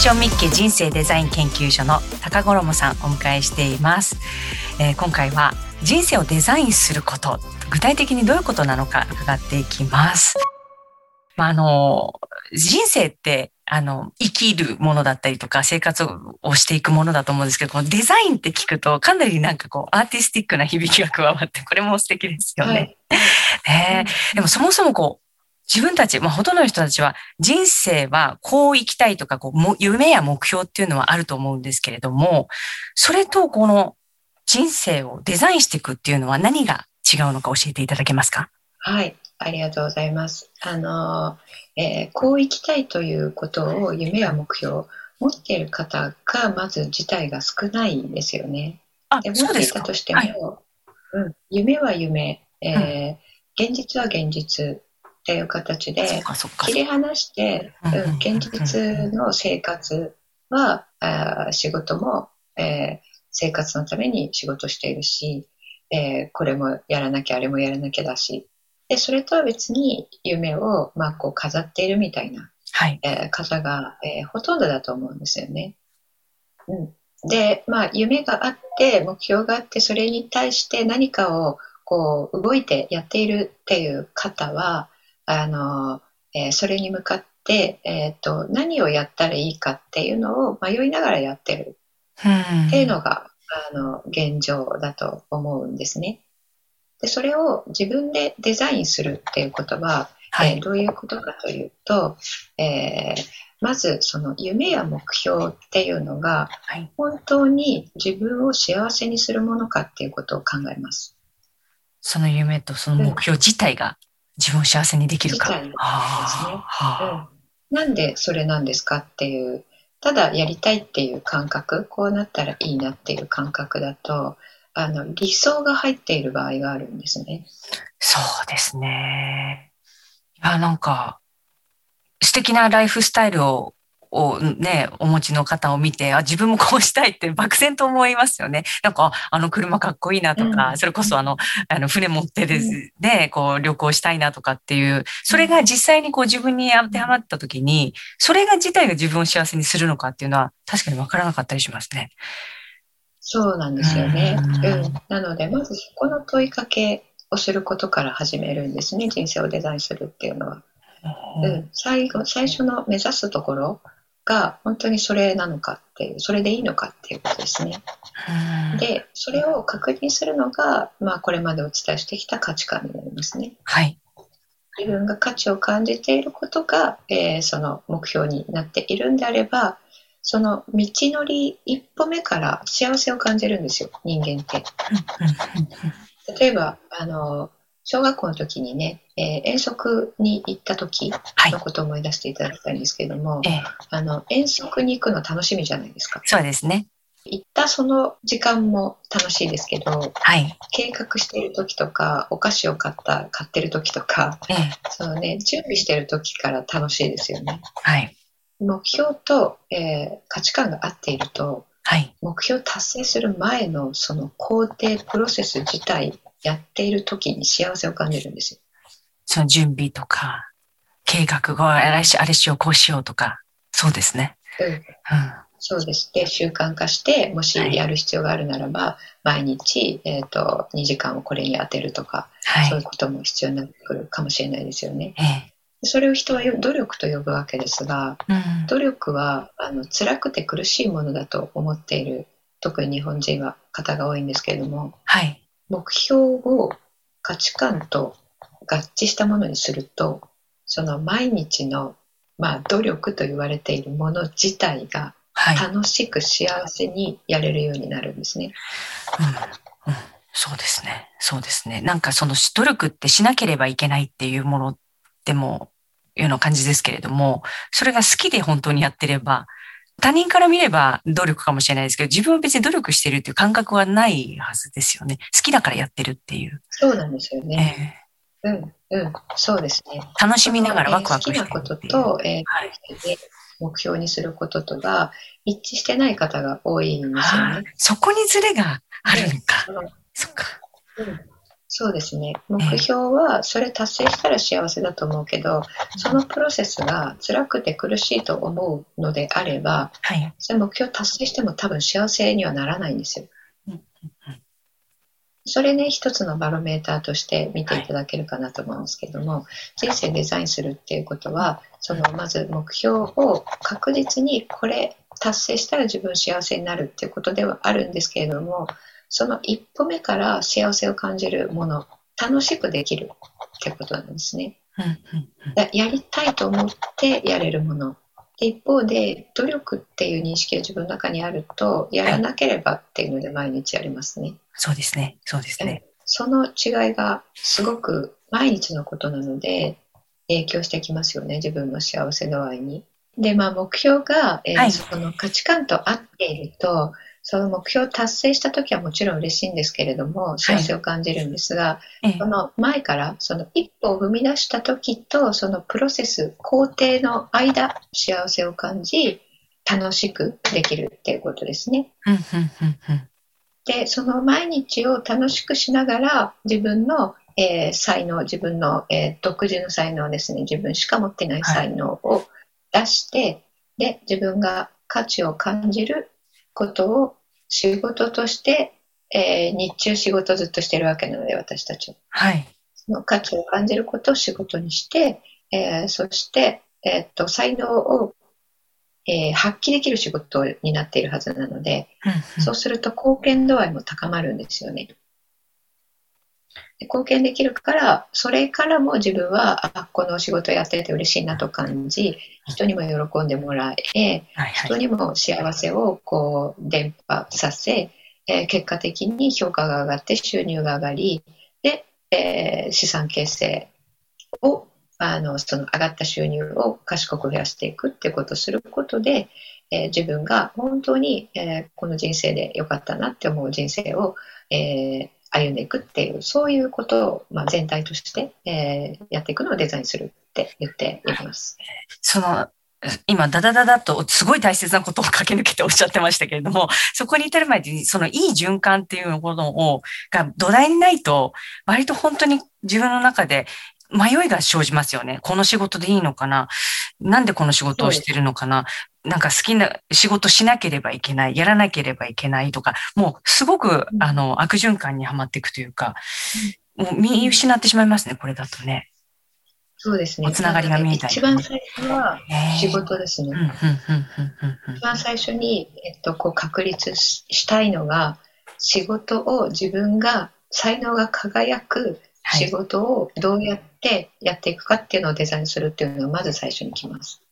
ッションミッケ人生デザイン研究所の高五郎さんお迎えしています、えー、今回は人生をデザインすること具体的にどういうことなのか伺っていきます。まあ、あの人生ってあの、生きるものだったりとか、生活をしていくものだと思うんですけど、このデザインって聞くと、かなりなんかこう、アーティスティックな響きが加わって、これも素敵ですよね。はい、ねでもそもそもこう、自分たち、まあ、ほとんどの人たちは人生はこう生きたいとか、こう、夢や目標っていうのはあると思うんですけれども、それとこの人生をデザインしていくっていうのは何が違うのか教えていただけますか？はい。ありがとうございます。あの、えー、こう生きたいということを夢や目標を持っている方がまず自体が少ないんですよね。あ、で持っていたとしても、はい、うん、夢は夢、えー、うん、現実は現実っていう形で切り離して、うん、現実の生活は、あ仕事も、えー、生活のために仕事しているし、えー、これもやらなきゃあれもやらなきゃだし。でそれとは別に夢を、まあ、こう飾っているみたいな、はい。えー、方が、えー、ほとんどだと思うんですよね。うん、で、まあ、夢があって目標があってそれに対して何かをこう動いてやっているっていう方はあの、えー、それに向かって、えーと、何をやったらいいかっていうのを迷いながらやってるっていうのが、あの現状だと思うんですね。でそれを自分でデザインするっていうことは、はい、えー、どういうことかというと、えー、まずその夢や目標っていうのが、本当に自分を幸せにするものかっていうことを考えます。その夢とその目標自体が自分を幸せにできるか。自体ですね、はうん。なんでそれなんですかっていう、ただやりたいっていう感覚、こうなったらいいなっていう感覚だと、あの理想が入っている場合があるんですね。そうですね。いや、なんか、素敵なライフスタイルををね、お持ちの方を見て、あ、自分もこうしたいって漠然と思いますよね。なんか、あの車かっこいいなとか、うん、それこそあの、あの船持ってですね、うん、こう旅行したいなとかっていう、それが実際にこう自分に当てはまった時に、それが自体が自分を幸せにするのかっていうのは確かにわからなかったりしますね。そうなんですよね。うん。なので、まずそこの問いかけをすることから始めるんですね。人生をデザインするっていうのは。うん。最後、最初の目指すところが本当にそれなのかっていう、それでいいのかっていうことですね。で、それを確認するのが、まあ、これまでお伝えしてきた価値観になりますね。はい。自分が価値を感じていることが、えー、その目標になっているんであれば、その道のり一歩目から幸せを感じるんですよ、人間って。例えば、あの、小学校の時にね、えー、遠足に行った時のことを思い出していただきたいんですけれども、はい、あの遠足に行くの楽しみじゃないですか。そうですね。行ったその時間も楽しいですけど、はい、計画している時とかお菓子を買った買ってる時とか、ええ、そのね準備している時から楽しいですよね。はい、目標と、えー、価値観が合っていると、はい、目標達成する前のその工程プロセス自体やっている時に幸せを感じるんですよ。その準備とか計画があれしあれしようこうしようとかそうですね。うん、うん、そうです。で習慣化してもしやる必要があるならば、はい、毎日、えーと、2時間をこれに当てるとか、はい、そういうことも必要になってくるかもしれないですよね。ええそれを人は努力と呼ぶわけですが、うん、努力はあの辛くて苦しいものだと思っている特に日本人は方が多いんですけれども、はい、目標を価値観と合致したものにするとその毎日の、まあ、努力と言われているもの自体が楽しく幸せにやれるようになるんですね。うん、うん、そうですね。そうですね。なんかその努力ってしなければいけないっていうものでも、いうような感じですけれども、それが好きで本当にやってれば、他人から見れば努力かもしれないですけど、自分は別に努力してるっていう感覚はないはずですよね。好きだからやってるっていう。そうなんですよね。えー、うん、うん、そうですね。楽しみながらワクワクしてる好きなことと、えー、はい、目標にすることとが一致してない方が多いんですよね。そこにズレがあるのか。そっか。うんそうですね。目標は、それ達成したら幸せだと思うけど、そのプロセスが辛くて苦しいと思うのであれば、はい、それ目標達成しても多分幸せにはならないんですよ。それね、一つのバロメーターとして見ていただけるかなと思うんですけども、人生デザインするっていうことは、そのまず目標を確実にこれ達成したら自分幸せになるっていうことではあるんですけれども、その一歩目から幸せを感じるもの、楽しくできるってことなんですね。やりたいと思ってやれるもの。一方で、努力っていう認識が自分の中にあると、やらなければっていうので毎日やりますね。はい、そうですね。そうですね。その違いがすごく毎日のことなので、影響してきますよね、自分の幸せ度合いに。で、まあ、目標が、えーはい、その価値観と合っていると、その目標を達成した時はもちろん嬉しいんですけれども、幸せを感じるんですが、はい、その前から、その一歩を踏み出した時と、そのプロセス、工程の間、幸せを感じ、楽しくできるっていうことですね。で、その毎日を楽しくしながら、自分の、えー、才能、自分の、えー、独自の才能ですね、自分しか持ってない才能を出して、はい、で、自分が価値を感じることを仕事として、えー、日中仕事ずっとしてるわけなので、私たちは。はい。その価値を感じることを仕事にして、えー、そして、えー、っと、才能を、えー、発揮できる仕事になっているはずなので、そうすると貢献度合いも高まるんですよね。貢献できるから、それからも自分は、あ、この仕事やってて嬉しいなと感じ、人にも喜んでもらえ、人にも幸せをこう伝播させ、えー、結果的に評価が上がって収入が上がり、で、えー、資産形成を、あの、その上がった収入を賢く増やしていくってことをすることで、えー、自分が本当に、えこの人生で良かったなって思う人生を、え歩んでいくっていう、そういうことを、まあ、全体として、えー、やっていくのをデザインするって言っています。その今、ダダダダとすごい大切なことを駆け抜けておっしゃってましたけれども、そこに至る前に、そのいい循環っていうものを、が土台にないと、割と本当に自分の中で迷いが生じますよね。この仕事でいいのかな？なんでこの仕事をしてるのかな？なんか好きな仕事しなければいけない、やらなければいけない。とか、もうすごく、あの、悪循環にはまっていくというか、もう見失ってしまいますね、これだとね。そうですね。つながりが見えたり、一番最初は仕事ですね。一番最初に、えっと、こう確立したいのが、仕事を自分が才能が輝く仕事をどうやってやっていくかっていうのをデザインするっていうのがまず最初に来ます。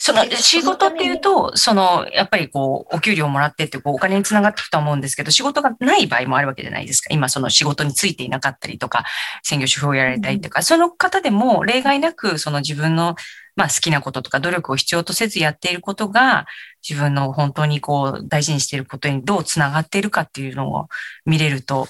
その仕事っていうと、その、やっぱりこう、お給料もらってってこう、お金につながっていくと思うんですけど、仕事がない場合もあるわけじゃないですか。今その仕事についていなかったりとか、専業主婦をやられたりとか、うん、その方でも例外なく、その自分の、まあ好きなこととか努力を必要とせずやっていることが、自分の本当にこう、大事にしていることにどうつながっているかっていうのを見れると、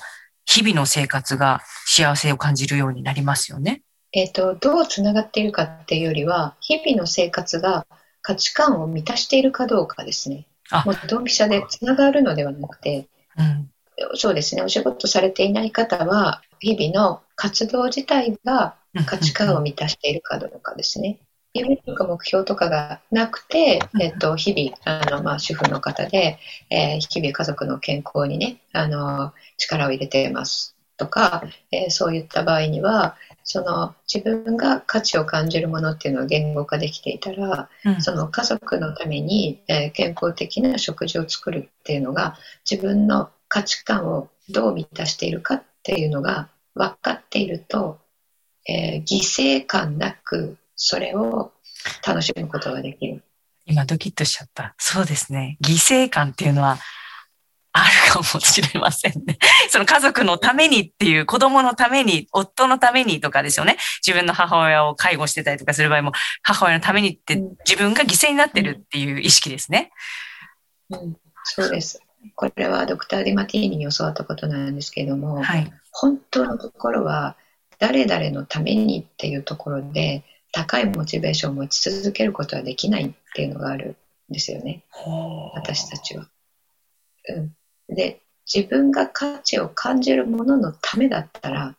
日々の生活が幸せを感じるようになりますよね。えっ、ー、と、どうつながっているかっていうよりは、日々の生活が価値観を満たしているかどうかですね。もうドンピシャでつながるのではなくて、うん、そうですね、お仕事されていない方は、日々の活動自体が価値観を満たしているかどうかですね。夢とか目標とかがなくて、えっと、日々、あの、まあ、主婦の方で、えー、日々家族の健康にね、あの、力を入れていますとか、えー、そういった場合には、その自分が価値を感じるものっていうのを言語化できていたら、うん、その家族のために、えー、健康的な食事を作るっていうのが自分の価値観をどう満たしているかっていうのが分かっていると、えー、犠牲感なくそれを楽しむことができる。今ドキッとしちゃった。そうですね。犠牲感っていうのはあるかもしれませんね。その家族のためにっていう、子供のために、夫のためにとかですよね。自分の母親を介護してたりとかする場合も、母親のためにって自分が犠牲になってるっていう意識ですね。うん、そうです。これはドクター・ディマティーニに教わったことなんですけども、はい、本当のところは、誰々のためにっていうところで、高いモチベーションを持ち続けることはできないっていうのがあるんですよね。私たちは。うん。で、自分が価値を感じるもののためだったら、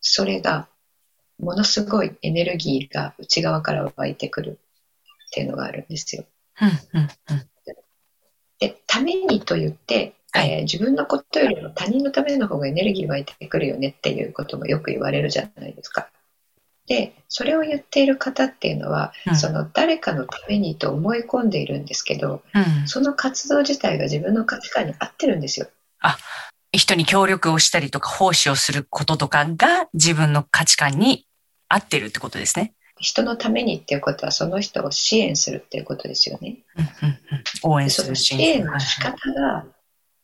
それがものすごいエネルギーが内側から湧いてくるっていうのがあるんですよ。で、ためにと言って、えー、自分のことよりも他人のための方がエネルギー湧いてくるよねっていうこともよく言われるじゃないですか。で、それを言っている方っていうのは、うん、その誰かのためにと思い込んでいるんですけど、うん、その活動自体が自分の価値観に合ってるんですよ。あ、人に協力をしたりとか奉仕をすることとかが自分の価値観に合ってるってことですね。人のためにっていうことはその人を支援するっていうことですよね。応援する支援の仕方が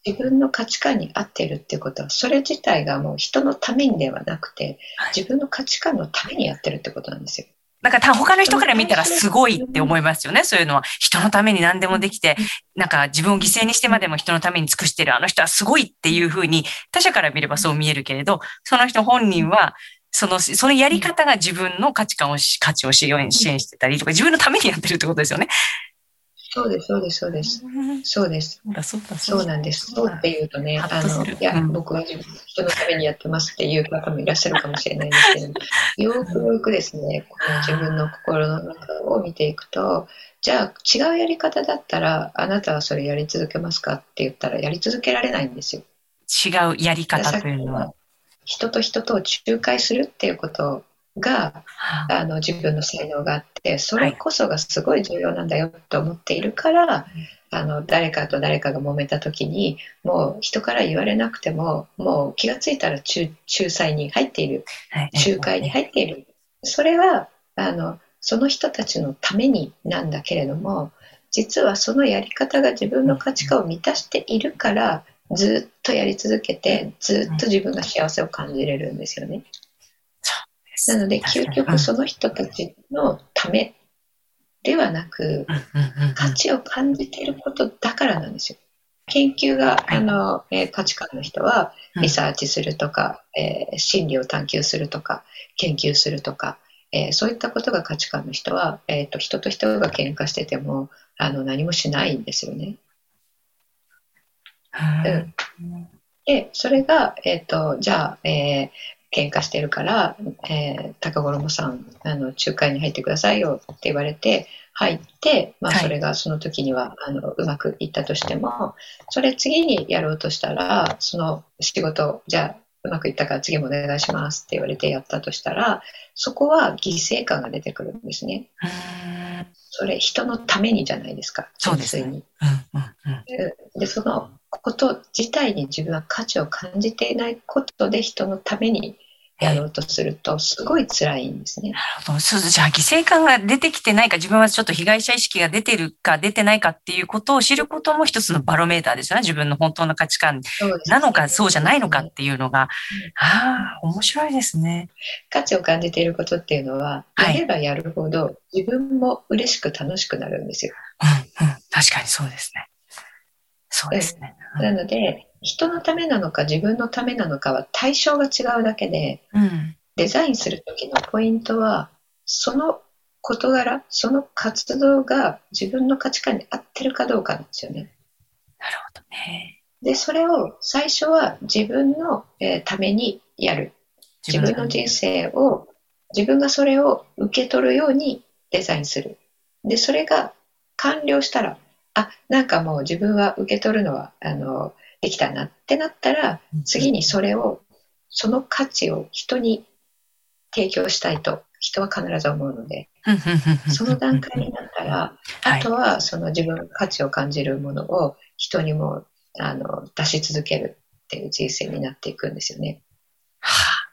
自分の価値観に合ってるってことはそれ自体がもう人のためにではなくて自分の価値観のためにやってるってことなんですよ。なんか他の人から見たらすごいって思いますよね。そういうのは。人のために何でもできて、なんか自分を犠牲にしてまでも人のために尽くしてるあの人はすごいっていうふうに他者から見ればそう見えるけれど、その人本人はその、そのやり方が自分の価値観を、価値を支援してたりとか、自分のためにやってるってことですよね。そうです、そうです、そうです。そうです。そうなんです。そうって言うとね、あの、いや、僕は自分、人のためにやってますっていう方もいらっしゃるかもしれないんですけど、よくよくですね、この自分の心の中を見ていくと、じゃあ違うやり方だったら、あなたはそれやり続けますかって言ったら、やり続けられないんですよ。違うやり方というのは。人と人と仲介するっていうことが、あ。の自分の才能があってそれこそがすごい重要なんだよと思っているから、はい、あの誰かと誰かが揉めた時にもう人から言われなくてももう気が付いたら仲仲裁に入っている、仲介に入っている。それはあのその人たちのためになんだけれども実はそのやり方が自分の価値観を満たしているからずっとやり続けてずっと自分が幸せを感じれるんですよね。なので、究極その人たちのためではなく、価値を感じていることだからなんですよ。研究が、あの、えー、価値観の人は、リサーチするとか、えー、心理を探求するとか、研究するとか、えー、そういったことが価値観の人は、えーと、人と人が喧嘩しててもあの何もしないんですよね。うん、でそれが、えーと、じゃあ、え喧嘩してるから、えー、高衣さん、あの、仲介に入ってくださいよって言われて、入って、まあ、それがその時には、はい、あの、うまくいったとしても、それ次にやろうとしたら、その仕事、じゃあ、うまくいったから次もお願いしますって言われてやったとしたら、そこは犠牲感が出てくるんですね。それ人のためにじゃないですか。そうですね。うんうんうん、で、そのこと自体に自分は価値を感じていないことで人のためにやろうとすると、すごい辛いんですね。なるほど。そうじゃあ、犠牲感が出てきてないか、自分はちょっと被害者意識が出てるか、出てないかっていうことを知ることも一つのバロメーターですよね。自分の本当の価値観なのか、そうじゃないのかっていうのが。ああ、面白いですね。価値を感じていることっていうのは、やればやるほど、自分も嬉しく楽しくなるんですよ。うん、うん。確かにそうですね。そうですね。なので、人のためなのか自分のためなのかは対象が違うだけで、うん、デザインする時のポイントはその事柄その活動が自分の価値観に合ってるかどうかなんですよね。なるほどね。でそれを最初は自分の、えー、ためにやる自分の人生を自分がそれを受け取るようにデザインする。でそれが完了したらあなんかもう自分は受け取るのはあのできたなってなったら、次にそれを、その価値を人に提供したいと人は必ず思うので、その段階になったら、あとはその自分の価値を感じるものを人にもあの出し続けるっていう人生になっていくんですよね。は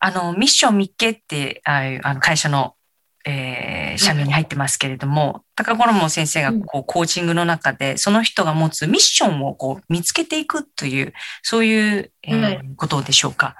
あ、あの、ミッションミッケってああの会社のえー、社名に入ってますけれども、高衣先生がこうコーチングの中で、その人が持つミッションをこう見つけていくという、そういう、えー、ことでしょうか。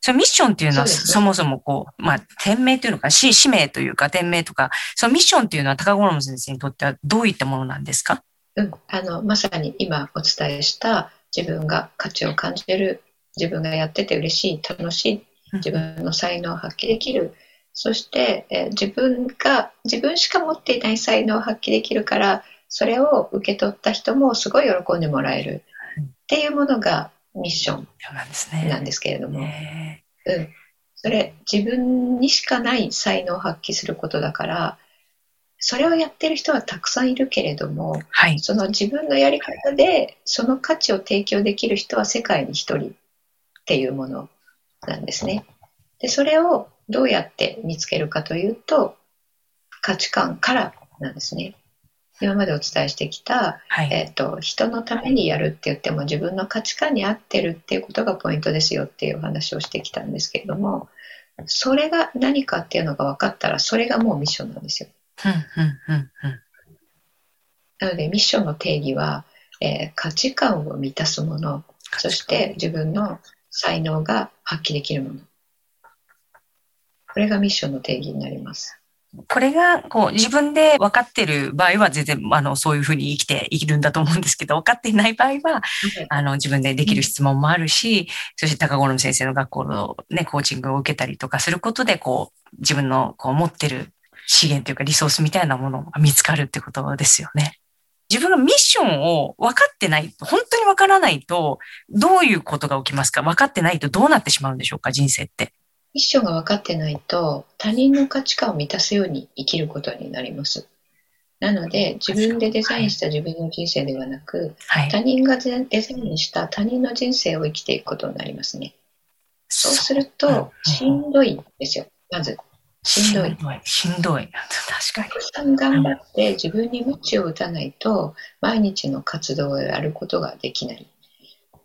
そのミッションっていうのはそもそもこう、まあ、店名というのか、使命というか、店名とか、そのミッションっていうのは高衣先生にとってはどういったものなんですか？うん、あの、まさに今お伝えした自分が価値を感じる、自分がやってて嬉しい、楽しい、自分の才能を発揮できる、そして、えー、自分が自分しか持っていない才能を発揮できるからそれを受け取った人もすごい喜んでもらえる。っていうものがミッションなんですけれども、うん、それ自分にしかない才能を発揮することだからそれをやってる人はたくさんいるけれども、はい、その自分のやり方でその価値を提供できる人は世界に一人っていうものなんですね。でそれをどうやって見つけるかというと価値観からなんですね。今までお伝えしてきた、はい、えーと、人のためにやるって言っても自分の価値観に合ってるっていうことがポイントですよっていうお話をしてきたんですけれどもそれが何かっていうのが分かったらそれがもうミッションなんですよ。なのでミッションの定義は、えー、価値観を満たすものそして自分の才能が発揮できるものこれがミッションの定義になります。これがこう自分で分かってる場合は全然あのそういうふうに生きているんだと思うんですけど分かっていない場合は、あの自分でできる質問もあるし、そして高頃先生の学校の、ね、コーチングを受けたりとかすることでこう自分のこう持ってる資源というかリソースみたいなものが見つかるってことですよね。自分がミッションを分かってない、本当に分からないと、どういうことが起きますか？分かってないとどうなってしまうんでしょうか？人生って。ミッションが分かってないと他人の価値観を満たすように生きることになります。なので自分でデザインした自分の人生ではなく、はい、他人がデザインした他人の人生を生きていくことになりますね。そうするとしんどいですよ、まず。しんどい。しんどい。確かに。たくさん頑張って自分に鞭を打たないと毎日の活動をやることができない。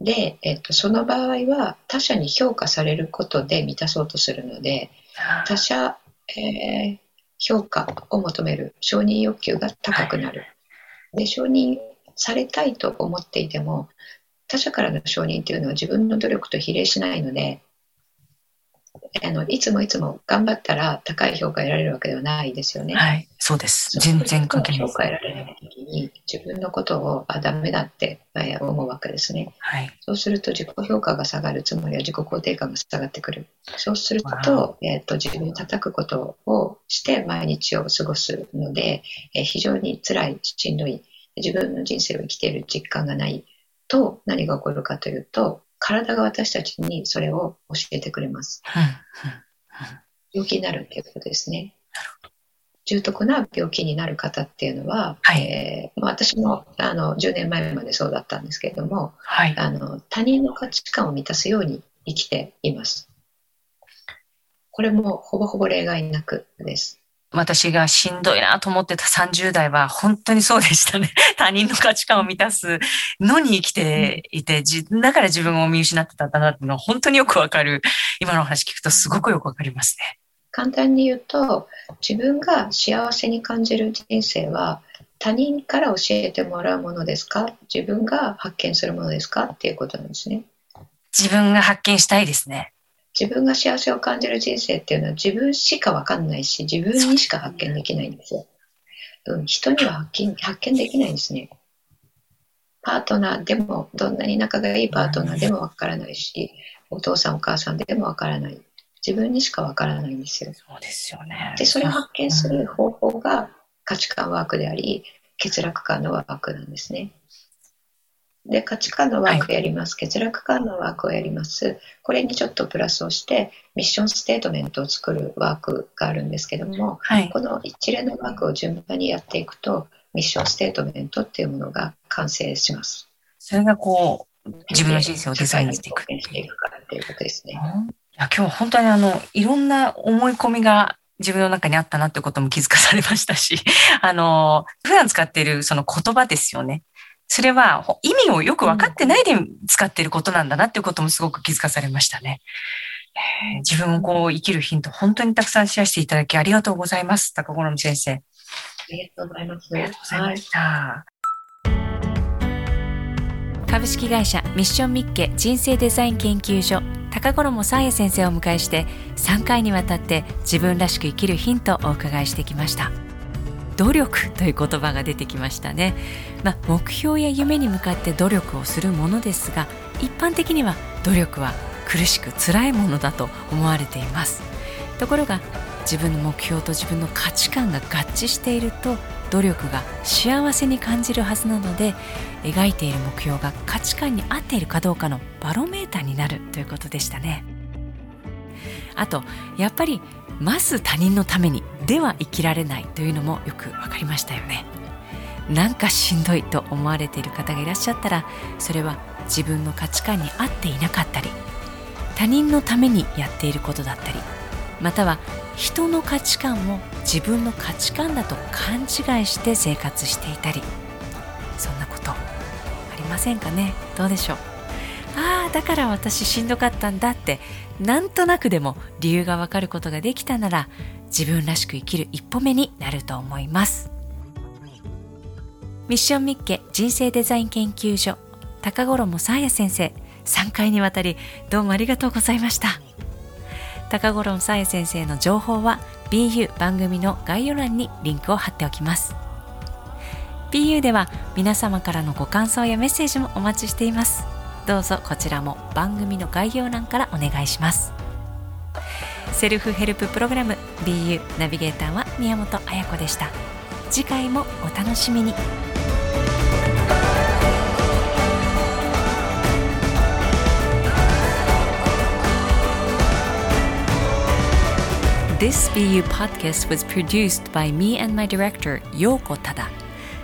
で、えっと、その場合は他者に評価されることで満たそうとするので他者、えー、評価を求める承認欲求が高くなる。で承認されたいと思っていても他者からの承認というのは自分の努力と比例しないのであのいつもいつも頑張ったら高い評価を得られるわけではないですよね。はい、そうです。全然関係ない。評価を得られない時に自分のことをあダメだって思うわけですね。はい、そうすると自己評価が下がる、つまりは自己肯定感が下がってくる。そうすると、えーと、自分を叩くことをして毎日を過ごすので、えー、非常に辛い、しんどい、自分の人生を生きている実感がないと何が起こるかというと、体が私たちにそれを教えてくれます。病気になるっていうことですね。重篤な病気になる方っていうのは、はい、えー、私もあの10年前までそうだったんですけれども、はい、あの他人の価値観を満たすように生きています。これもほぼほぼ例外なくです。私がしんどいなと思ってた30代は本当にそうでしたね。他人の価値観を満たすのに生きていて、だから自分を見失ってたんだなっていうのは本当によくわかる。今の話聞くとすごくよくわかりますね。簡単に言うと、自分が幸せに感じる人生は他人から教えてもらうものですか？自分が発見するものですか？っていうことなんですね。自分が発見したいですね。自分が幸せを感じる人生っていうのは自分しか分かんないし自分にしか発見できないんですよ。うん、人には発見発見できないんですね。パートナーでもどんなに仲がいいパートナーでも分からないしお父さんお母さんでも分からない自分にしか分からないんですよ。そうですよねでそれを発見する方法が価値観ワークであり欠落感のワークなんですね。で、価値観のワークやります、はい、欠落感のワークをやります。これにちょっとプラスをして、ミッションステートメントを作るワークがあるんですけども、はい、この一連のワークを順番にやっていくと、ミッションステートメントっていうものが完成します。それがこう、自分の人生をデザインしていく。していくかっていうことですね。いや今日本当にあの、いろんな思い込みが自分の中にあったなってことも気づかされましたし、あの、普段使っているその言葉ですよね。それは意味をよく分かってないで使っていることなんだなっていうこともすごく気づかされましたね。自分をこう生きるヒント、本当にたくさんシェアしていただきありがとうございます。高好先生。ありがとうございます。ありがとうございました。はい、株式会社ミッションミッケ人生デザイン研究所高頃さえ先生をお迎えして3回にわたって自分らしく生きるヒントをお伺いしてきました。努力という言葉が出てきましたね、まあ、目標や夢に向かって努力をするものですが一般的には努力は苦しく辛いものだと思われています。ところが自分の目標と自分の価値観が合致していると努力が幸せに感じるはずなので描いている目標が価値観に合っているかどうかのバロメーターになるということでしたね。あとやっぱりまず他人のためにでは生きられないというのもよく分かりましたよね。なんかしんどいと思われている方がいらっしゃったらそれは自分の価値観に合っていなかったり他人のためにやっていることだったりまたは人の価値観を自分の価値観だと勘違いして生活していたりそんなことありませんかね？どうでしょう？ああだから私しんどかったんだってなんとなくでも理由がわかることができたなら自分らしく生きる一歩目になると思います。ミッションミッケ人生デザイン研究所高頃もさあや先生3回にわたりどうもありがとうございました。高頃もさや先生の情報は BU 番組の概要欄にリンクを貼っておきます。BU では皆様からのご感想やメッセージもお待ちしています。どうぞこちらも番組の概要欄からお願いしますセルフヘルププログラム BU ナビゲーターは宮本彩子でした次回もお楽しみに This BU podcast was produced by me and my director, Yoko Tada.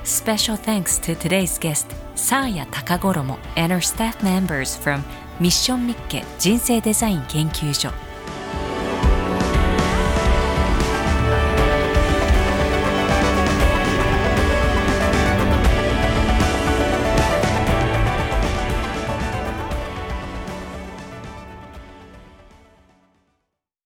Special thanks to today's guest, サーヤ・タカゴロモ and her staff ムミッション・ミッケ人生デザイン研究所